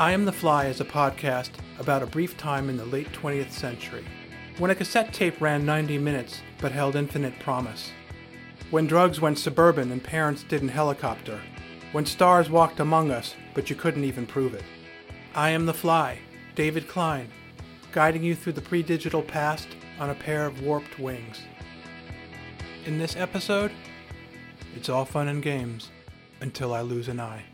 I Am the Fly is a podcast about a brief time in the late 20th century, when a cassette tape ran 90 minutes but held infinite promise, when drugs went suburban and parents didn't helicopter, when stars walked among us but you couldn't even prove it. I Am the Fly, David Klein, guiding you through the pre digital past on a pair of warped wings. In this episode, it's all fun and games until I lose an eye.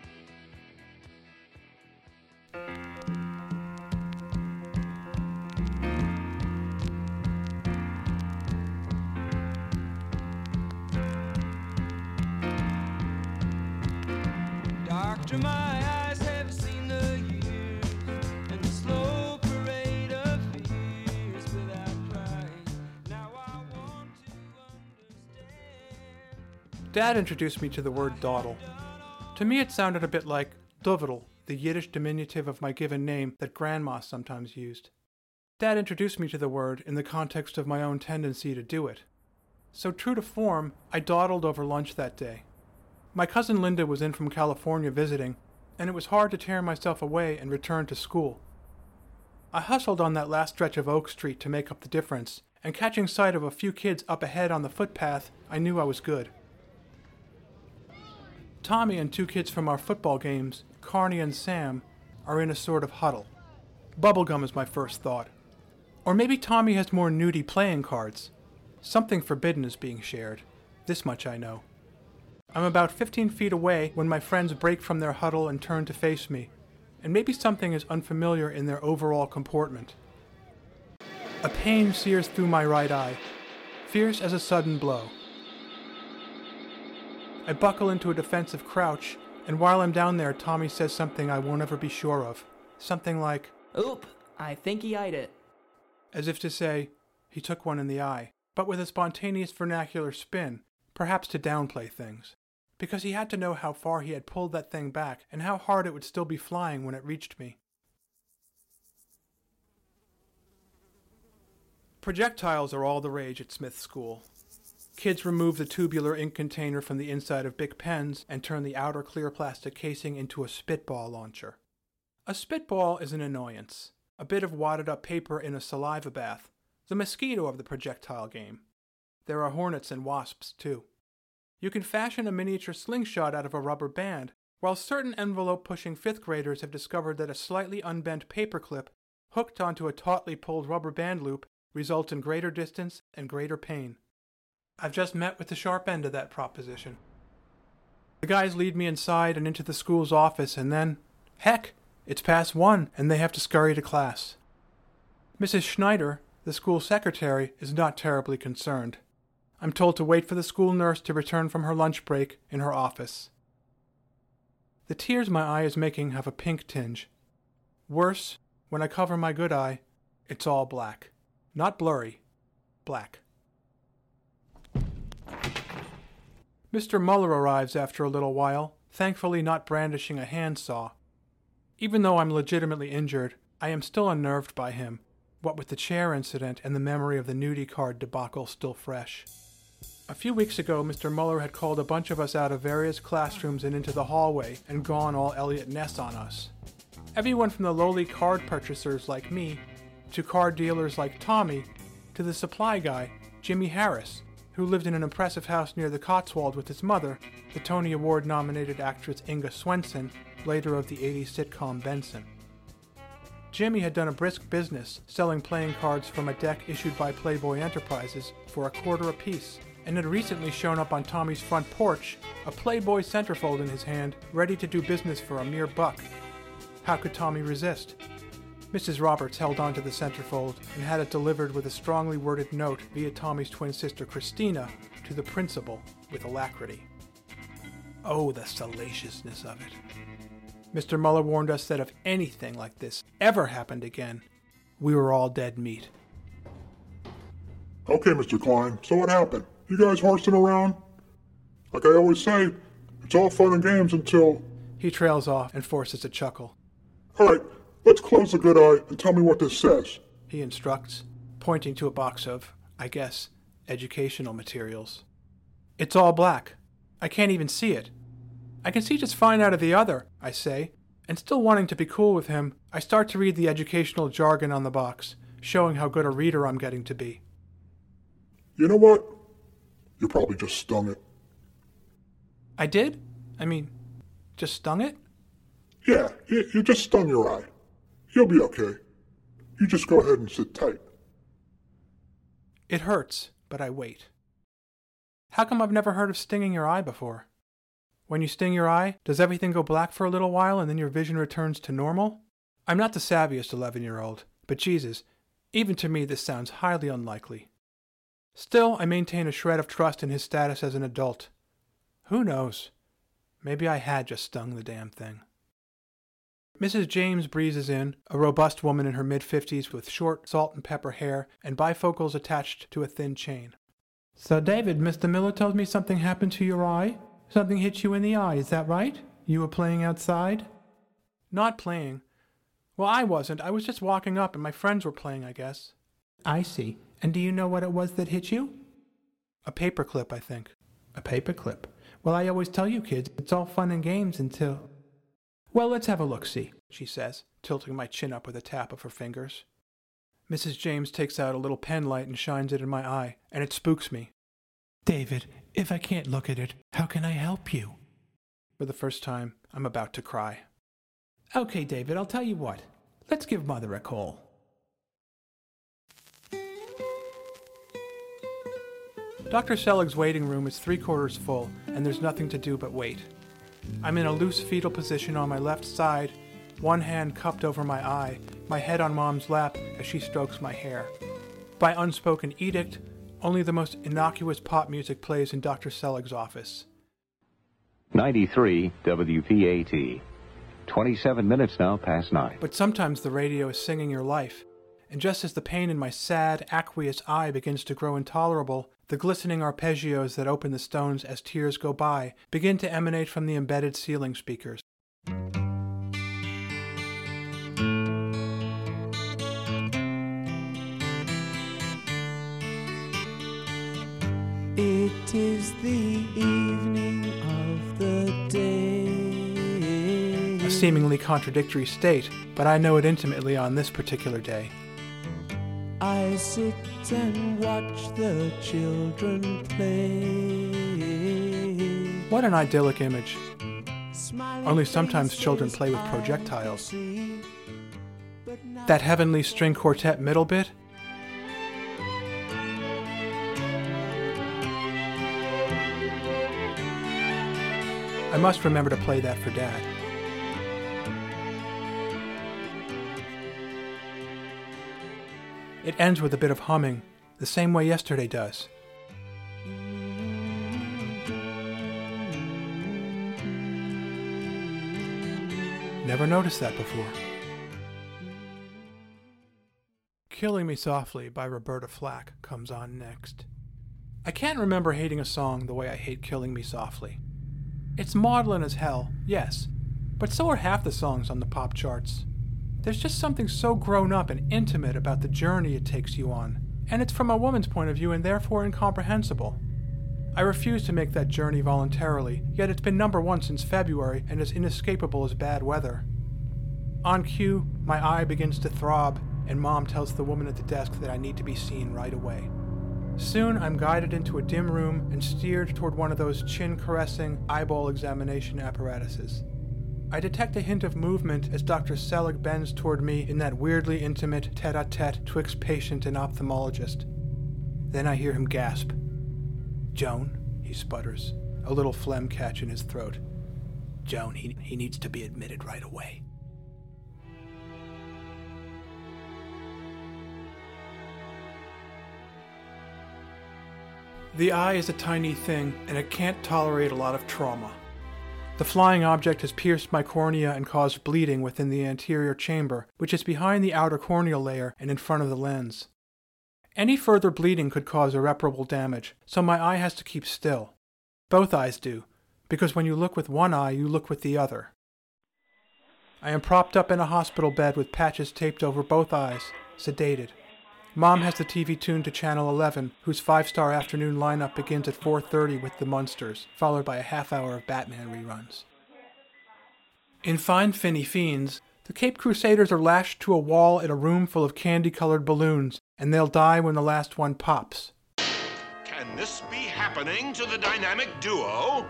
Dad introduced me to the word dawdle. To me, it sounded a bit like dovidel, the Yiddish diminutive of my given name that Grandma sometimes used. Dad introduced me to the word in the context of my own tendency to do it. So, true to form, I dawdled over lunch that day. My cousin Linda was in from California visiting, and it was hard to tear myself away and return to school. I hustled on that last stretch of Oak Street to make up the difference, and catching sight of a few kids up ahead on the footpath, I knew I was good. Tommy and two kids from our football games, Carney and Sam, are in a sort of huddle. Bubblegum is my first thought. Or maybe Tommy has more nudie playing cards. Something forbidden is being shared. This much I know. I'm about 15 feet away when my friends break from their huddle and turn to face me, and maybe something is unfamiliar in their overall comportment. A pain sears through my right eye, fierce as a sudden blow. I buckle into a defensive crouch, and while I'm down there, Tommy says something I won't ever be sure of. Something like, Oop, I think he eyed it. as if to say, he took one in the eye, but with a spontaneous vernacular spin, perhaps to downplay things. Because he had to know how far he had pulled that thing back and how hard it would still be flying when it reached me. Projectiles are all the rage at Smith School. Kids remove the tubular ink container from the inside of big pens and turn the outer clear plastic casing into a spitball launcher. A spitball is an annoyance, a bit of wadded up paper in a saliva bath, the mosquito of the projectile game. There are hornets and wasps, too. You can fashion a miniature slingshot out of a rubber band, while certain envelope pushing fifth graders have discovered that a slightly unbent paperclip hooked onto a tautly pulled rubber band loop results in greater distance and greater pain. I've just met with the sharp end of that proposition. The guys lead me inside and into the school's office, and then, heck, it's past one and they have to scurry to class. Mrs. Schneider, the school secretary, is not terribly concerned. I'm told to wait for the school nurse to return from her lunch break in her office. The tears my eye is making have a pink tinge. Worse, when I cover my good eye, it's all black. Not blurry, black. Mr. Muller arrives after a little while, thankfully not brandishing a handsaw. Even though I'm legitimately injured, I am still unnerved by him, what with the chair incident and the memory of the nudie card debacle still fresh. A few weeks ago, Mr. Muller had called a bunch of us out of various classrooms and into the hallway and gone all Eliot Ness on us. Everyone from the lowly card purchasers like me, to card dealers like Tommy, to the supply guy, Jimmy Harris, who lived in an impressive house near the Cotswold with his mother, the Tony Award nominated actress Inga Swenson, later of the 80s sitcom Benson. Jimmy had done a brisk business selling playing cards from a deck issued by Playboy Enterprises for a quarter apiece, and had recently shown up on Tommy's front porch, a Playboy centerfold in his hand, ready to do business for a mere buck. How could Tommy resist? Mrs. Roberts held on to the centerfold and had it delivered with a strongly worded note via Tommy's twin sister Christina to the principal with alacrity. Oh, the salaciousness of it. Mr. Muller warned us that if anything like this ever happened again, we were all dead meat. Okay, Mr. Klein, so what happened? You guys horsing around? Like I always say, it's all fun and games until. He trails off and forces a chuckle. Alright, let's close the good eye and tell me what this says. He instructs, pointing to a box of, I guess, educational materials. It's all black. I can't even see it. I can see just fine out of the other, I say, And still wanting to be cool with him, I start to read the educational jargon on the box, showing how good a reader I'm getting to be. You know what? You probably just stung it. I did? I mean, just stung it? Yeah, you, you just stung your eye. You'll be okay. You just go ahead and sit tight. It hurts, but I wait. How come I've never heard of stinging your eye before? When you sting your eye, does everything go black for a little while and then your vision returns to normal? I'm not the savviest 11 year old, but Jesus, even to me this sounds highly unlikely. Still, I maintain a shred of trust in his status as an adult. Who knows? Maybe I had just stung the damn thing. Mrs. James breezes in, a robust woman in her mid fifties with short salt and pepper hair and bifocals attached to a thin chain. So, David, Mr. Miller told me something happened to your eye. Something hit you in the eye, is that right? You were playing outside? Not playing. Well, I wasn't. I was just walking up and my friends were playing, I guess. I see. And do you know what it was that hit you? A paperclip, I think. A paperclip? Well, I always tell you kids, it's all fun and games until. Well, let's have a look see, she says, tilting my chin up with a tap of her fingers. Mrs. James takes out a little pen light and shines it in my eye, and it spooks me. David, if I can't look at it, how can I help you? For the first time, I'm about to cry. Okay, David, I'll tell you what. Let's give Mother a call. Dr. Selig's waiting room is three quarters full, and there's nothing to do but wait. I'm in a loose fetal position on my left side, one hand cupped over my eye, my head on Mom's lap as she strokes my hair. By unspoken edict, only the most innocuous pop music plays in Dr. Selig's office. 93 WPAT. 27 minutes now past 9. But sometimes the radio is singing your life, and just as the pain in my sad, aqueous eye begins to grow intolerable, the glistening arpeggios that open the stones as tears go by begin to emanate from the embedded ceiling speakers. It is the evening of the day. A seemingly contradictory state, but I know it intimately on this particular day. I sit and watch the children play. What an idyllic image. Smiling Only sometimes children play with projectiles. see, That heavenly string quartet middle bit? I must remember to play that for Dad. It ends with a bit of humming, the same way yesterday does. Never noticed that before. Killing Me Softly by Roberta Flack comes on next. I can't remember hating a song the way I hate Killing Me Softly. It's maudlin as hell, yes, but so are half the songs on the pop charts. There's just something so grown up and intimate about the journey it takes you on, and it's from a woman's point of view and therefore incomprehensible. I refuse to make that journey voluntarily, yet it's been number one since February and as inescapable as bad weather. On cue, my eye begins to throb, and Mom tells the woman at the desk that I need to be seen right away. Soon, I'm guided into a dim room and steered toward one of those chin caressing eyeball examination apparatuses. I detect a hint of movement as Dr. Selig bends toward me in that weirdly intimate tete a tete twixt patient and ophthalmologist. Then I hear him gasp. Joan, he sputters, a little phlegm catch in his throat. Joan, he, he needs to be admitted right away. The eye is a tiny thing, and it can't tolerate a lot of trauma. The flying object has pierced my cornea and caused bleeding within the anterior chamber, which is behind the outer corneal layer and in front of the lens. Any further bleeding could cause irreparable damage, so my eye has to keep still. Both eyes do, because when you look with one eye, you look with the other. I am propped up in a hospital bed with patches taped over both eyes, sedated. Mom has the TV tuned to channel 11, whose five-star afternoon lineup begins at 4:30 with The Munsters, followed by a half hour of Batman reruns. In Fine Finny Fiends, the Cape Crusaders are lashed to a wall in a room full of candy colored balloons, and they'll die when the last one pops. Can this be happening to the dynamic duo?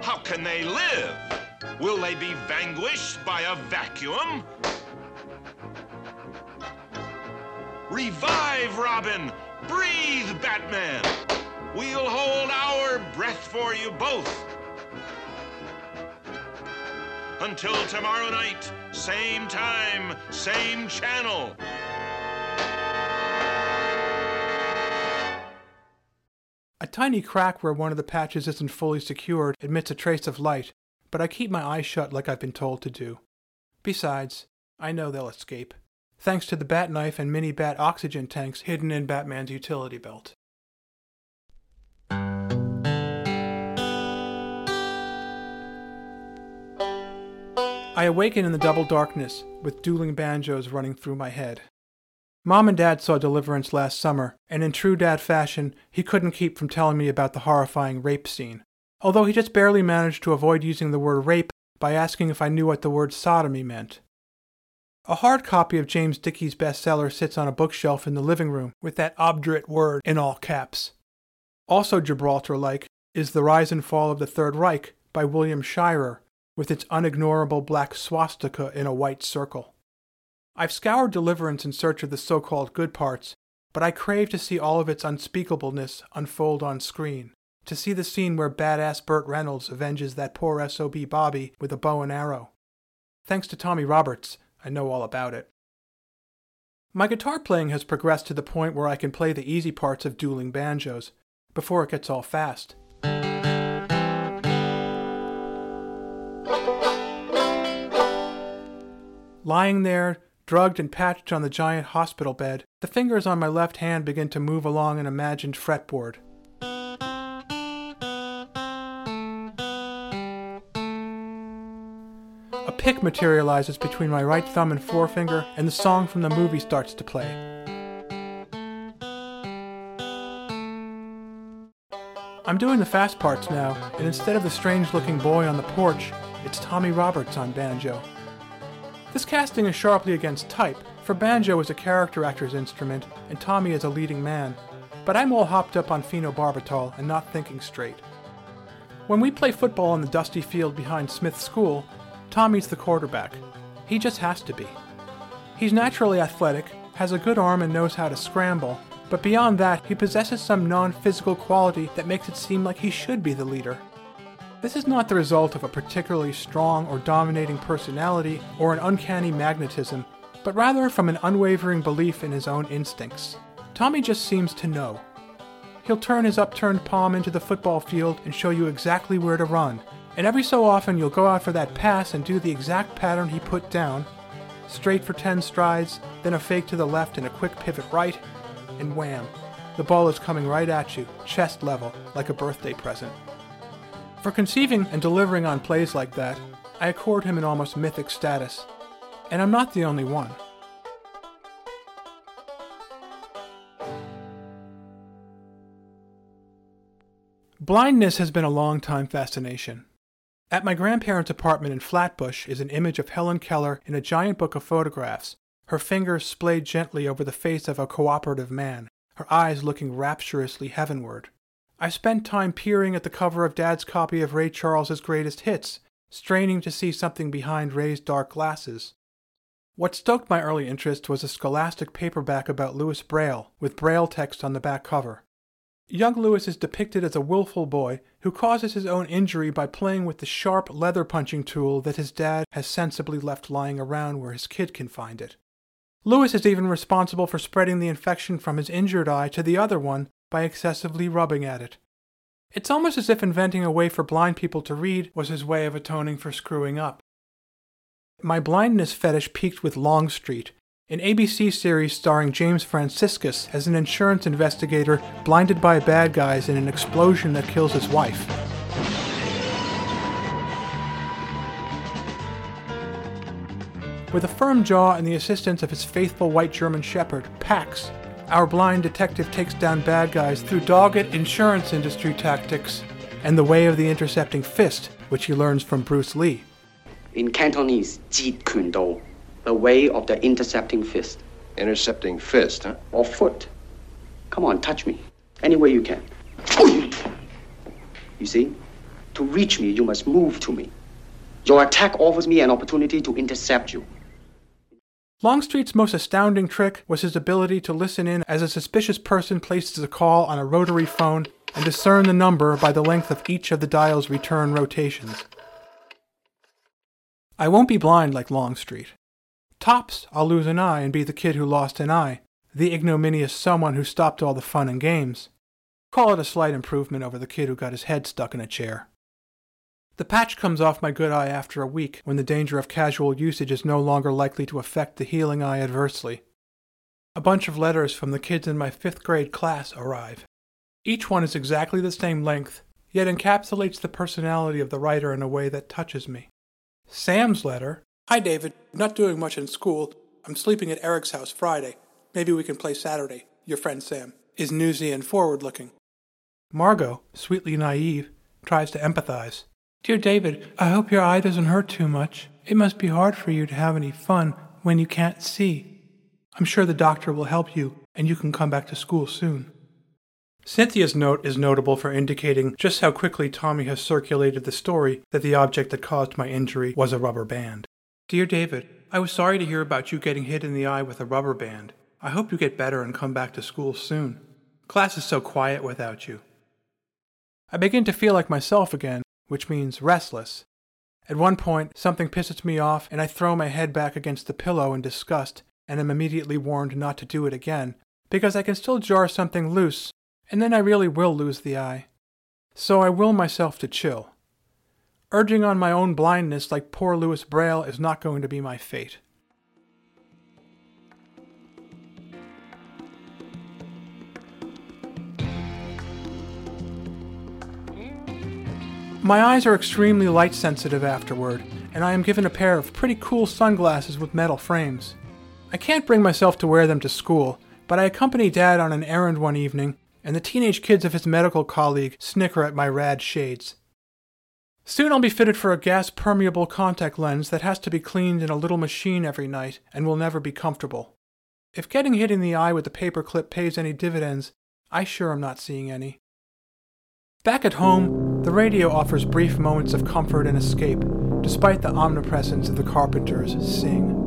How can they live? Will they be vanquished by a vacuum? Revive, Robin! Breathe, Batman! We'll hold our breath for you both. Until tomorrow night, same time, same channel. A tiny crack where one of the patches isn't fully secured admits a trace of light, but I keep my eyes shut like I've been told to do. Besides, I know they'll escape, thanks to the bat knife and mini bat oxygen tanks hidden in Batman's utility belt. I awaken in the double darkness with dueling banjos running through my head. Mom and Dad saw Deliverance last summer, and in true dad fashion, he couldn't keep from telling me about the horrifying rape scene. Although he just barely managed to avoid using the word rape by asking if I knew what the word sodomy meant. A hard copy of James Dickey's bestseller sits on a bookshelf in the living room with that obdurate word in all caps. Also Gibraltar like is The Rise and Fall of the Third Reich by William Shirer, with its unignorable black swastika in a white circle. I've scoured Deliverance in search of the so called good parts, but I crave to see all of its unspeakableness unfold on screen. To see the scene where badass Burt Reynolds avenges that poor SOB Bobby with a bow and arrow. Thanks to Tommy Roberts, I know all about it. My guitar playing has progressed to the point where I can play the easy parts of dueling banjos, before it gets all fast. Lying there, drugged and patched on the giant hospital bed, the fingers on my left hand begin to move along an imagined fretboard. Materializes between my right thumb and forefinger, and the song from the movie starts to play. I'm doing the fast parts now, and instead of the strange looking boy on the porch, it's Tommy Roberts on banjo. This casting is sharply against type, for banjo is a character actor's instrument, and Tommy is a leading man. But I'm all hopped up on phenobarbital and not thinking straight. When we play football on the dusty field behind Smith School, Tommy's the quarterback. He just has to be. He's naturally athletic, has a good arm, and knows how to scramble, but beyond that, he possesses some non physical quality that makes it seem like he should be the leader. This is not the result of a particularly strong or dominating personality or an uncanny magnetism, but rather from an unwavering belief in his own instincts. Tommy just seems to know. He'll turn his upturned palm into the football field and show you exactly where to run, and every so often you'll go out for that pass and do the exact pattern he put down straight for 10 strides, then a fake to the left and a quick pivot right, and wham, the ball is coming right at you, chest level, like a birthday present. For conceiving and delivering on plays like that, I accord him an almost mythic status. And I'm not the only one. Blindness has been a long-time fascination. At my grandparents' apartment in Flatbush is an image of Helen Keller in a giant book of photographs, her fingers splayed gently over the face of a cooperative man, her eyes looking rapturously heavenward. I spent time peering at the cover of Dad's copy of Ray Charles's greatest hits, straining to see something behind Ray's dark glasses. What stoked my early interest was a scholastic paperback about Louis Braille, with Braille text on the back cover. Young Louis is depicted as a willful boy who causes his own injury by playing with the sharp leather punching tool that his dad has sensibly left lying around where his kid can find it. Louis is even responsible for spreading the infection from his injured eye to the other one by excessively rubbing at it. It's almost as if inventing a way for blind people to read was his way of atoning for screwing up. My blindness fetish peaked with Longstreet, an ABC series starring James Franciscus as an insurance investigator blinded by bad guys in an explosion that kills his wife. With a firm jaw and the assistance of his faithful white German shepherd, Pax, our blind detective takes down bad guys through dogged insurance industry tactics and the way of the intercepting fist, which he learns from Bruce Lee. In Cantonese, Jeet Kune Do the way of the intercepting fist. Intercepting fist, huh? Or foot. Come on, touch me. Any way you can. You see? To reach me, you must move to me. Your attack offers me an opportunity to intercept you. Longstreet's most astounding trick was his ability to listen in as a suspicious person places a call on a rotary phone and discern the number by the length of each of the dial's return rotations. I won't be blind like Longstreet. Tops, I'll lose an eye and be the kid who lost an eye, the ignominious someone who stopped all the fun and games. Call it a slight improvement over the kid who got his head stuck in a chair. The patch comes off my good eye after a week when the danger of casual usage is no longer likely to affect the healing eye adversely. A bunch of letters from the kids in my fifth grade class arrive. Each one is exactly the same length, yet encapsulates the personality of the writer in a way that touches me. Sam's letter Hi, David. Not doing much in school. I'm sleeping at Eric's house Friday. Maybe we can play Saturday. Your friend Sam is newsy and forward looking. Margot, sweetly naive, tries to empathize. Dear David, I hope your eye doesn't hurt too much. It must be hard for you to have any fun when you can't see. I'm sure the doctor will help you, and you can come back to school soon. Cynthia's note is notable for indicating just how quickly Tommy has circulated the story that the object that caused my injury was a rubber band. Dear David, I was sorry to hear about you getting hit in the eye with a rubber band. I hope you get better and come back to school soon. Class is so quiet without you. I begin to feel like myself again, which means restless. At one point, something pisses me off, and I throw my head back against the pillow in disgust, and am immediately warned not to do it again, because I can still jar something loose, and then I really will lose the eye. So I will myself to chill. Urging on my own blindness like poor Louis Braille is not going to be my fate. My eyes are extremely light sensitive afterward, and I am given a pair of pretty cool sunglasses with metal frames. I can't bring myself to wear them to school, but I accompany Dad on an errand one evening, and the teenage kids of his medical colleague snicker at my rad shades. Soon I'll be fitted for a gas permeable contact lens that has to be cleaned in a little machine every night and will never be comfortable. If getting hit in the eye with a paperclip pays any dividends, I sure am not seeing any. Back at home, the radio offers brief moments of comfort and escape, despite the omnipresence of the Carpenters' Sing.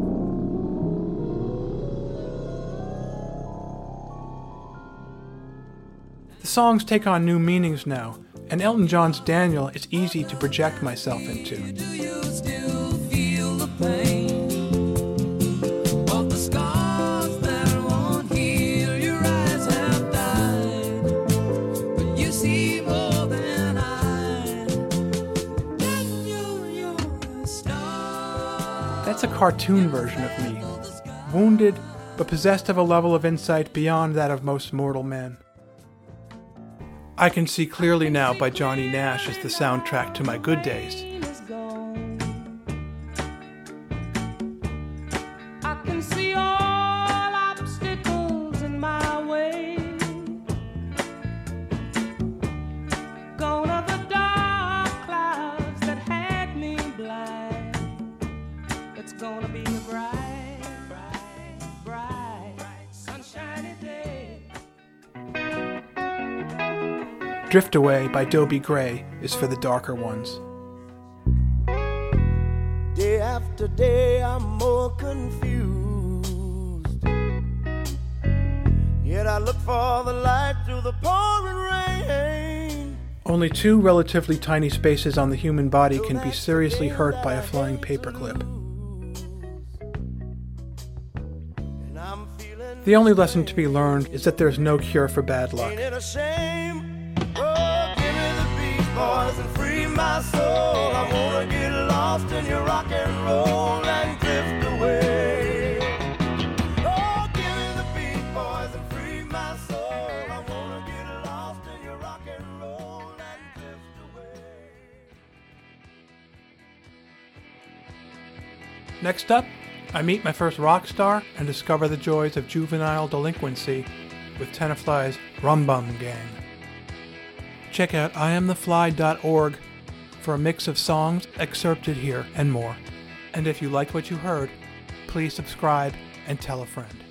The songs take on new meanings now, and Elton John's Daniel is easy to project myself into. That's a cartoon version of me, wounded but possessed of a level of insight beyond that of most mortal men. I Can See Clearly Now by Johnny Nash is the soundtrack to my good days. Drift Away by Dobie Gray is for the darker ones. Day after day, I'm more confused. Yet I look for the light through the pouring rain. Only two relatively tiny spaces on the human body can be seriously hurt by a flying paperclip. And I'm feeling The only lesson to be learned is that there's no cure for bad luck. My soul. I wanna get lost in your rock and roll and drift away. Oh, my soul. I wanna get lost in your rock and roll and drift away. Next up, I meet my first rock star and discover the joys of juvenile delinquency with Tenafly's Rum Bum Gang. Check out iamthefly.org for a mix of songs excerpted here and more. And if you like what you heard, please subscribe and tell a friend.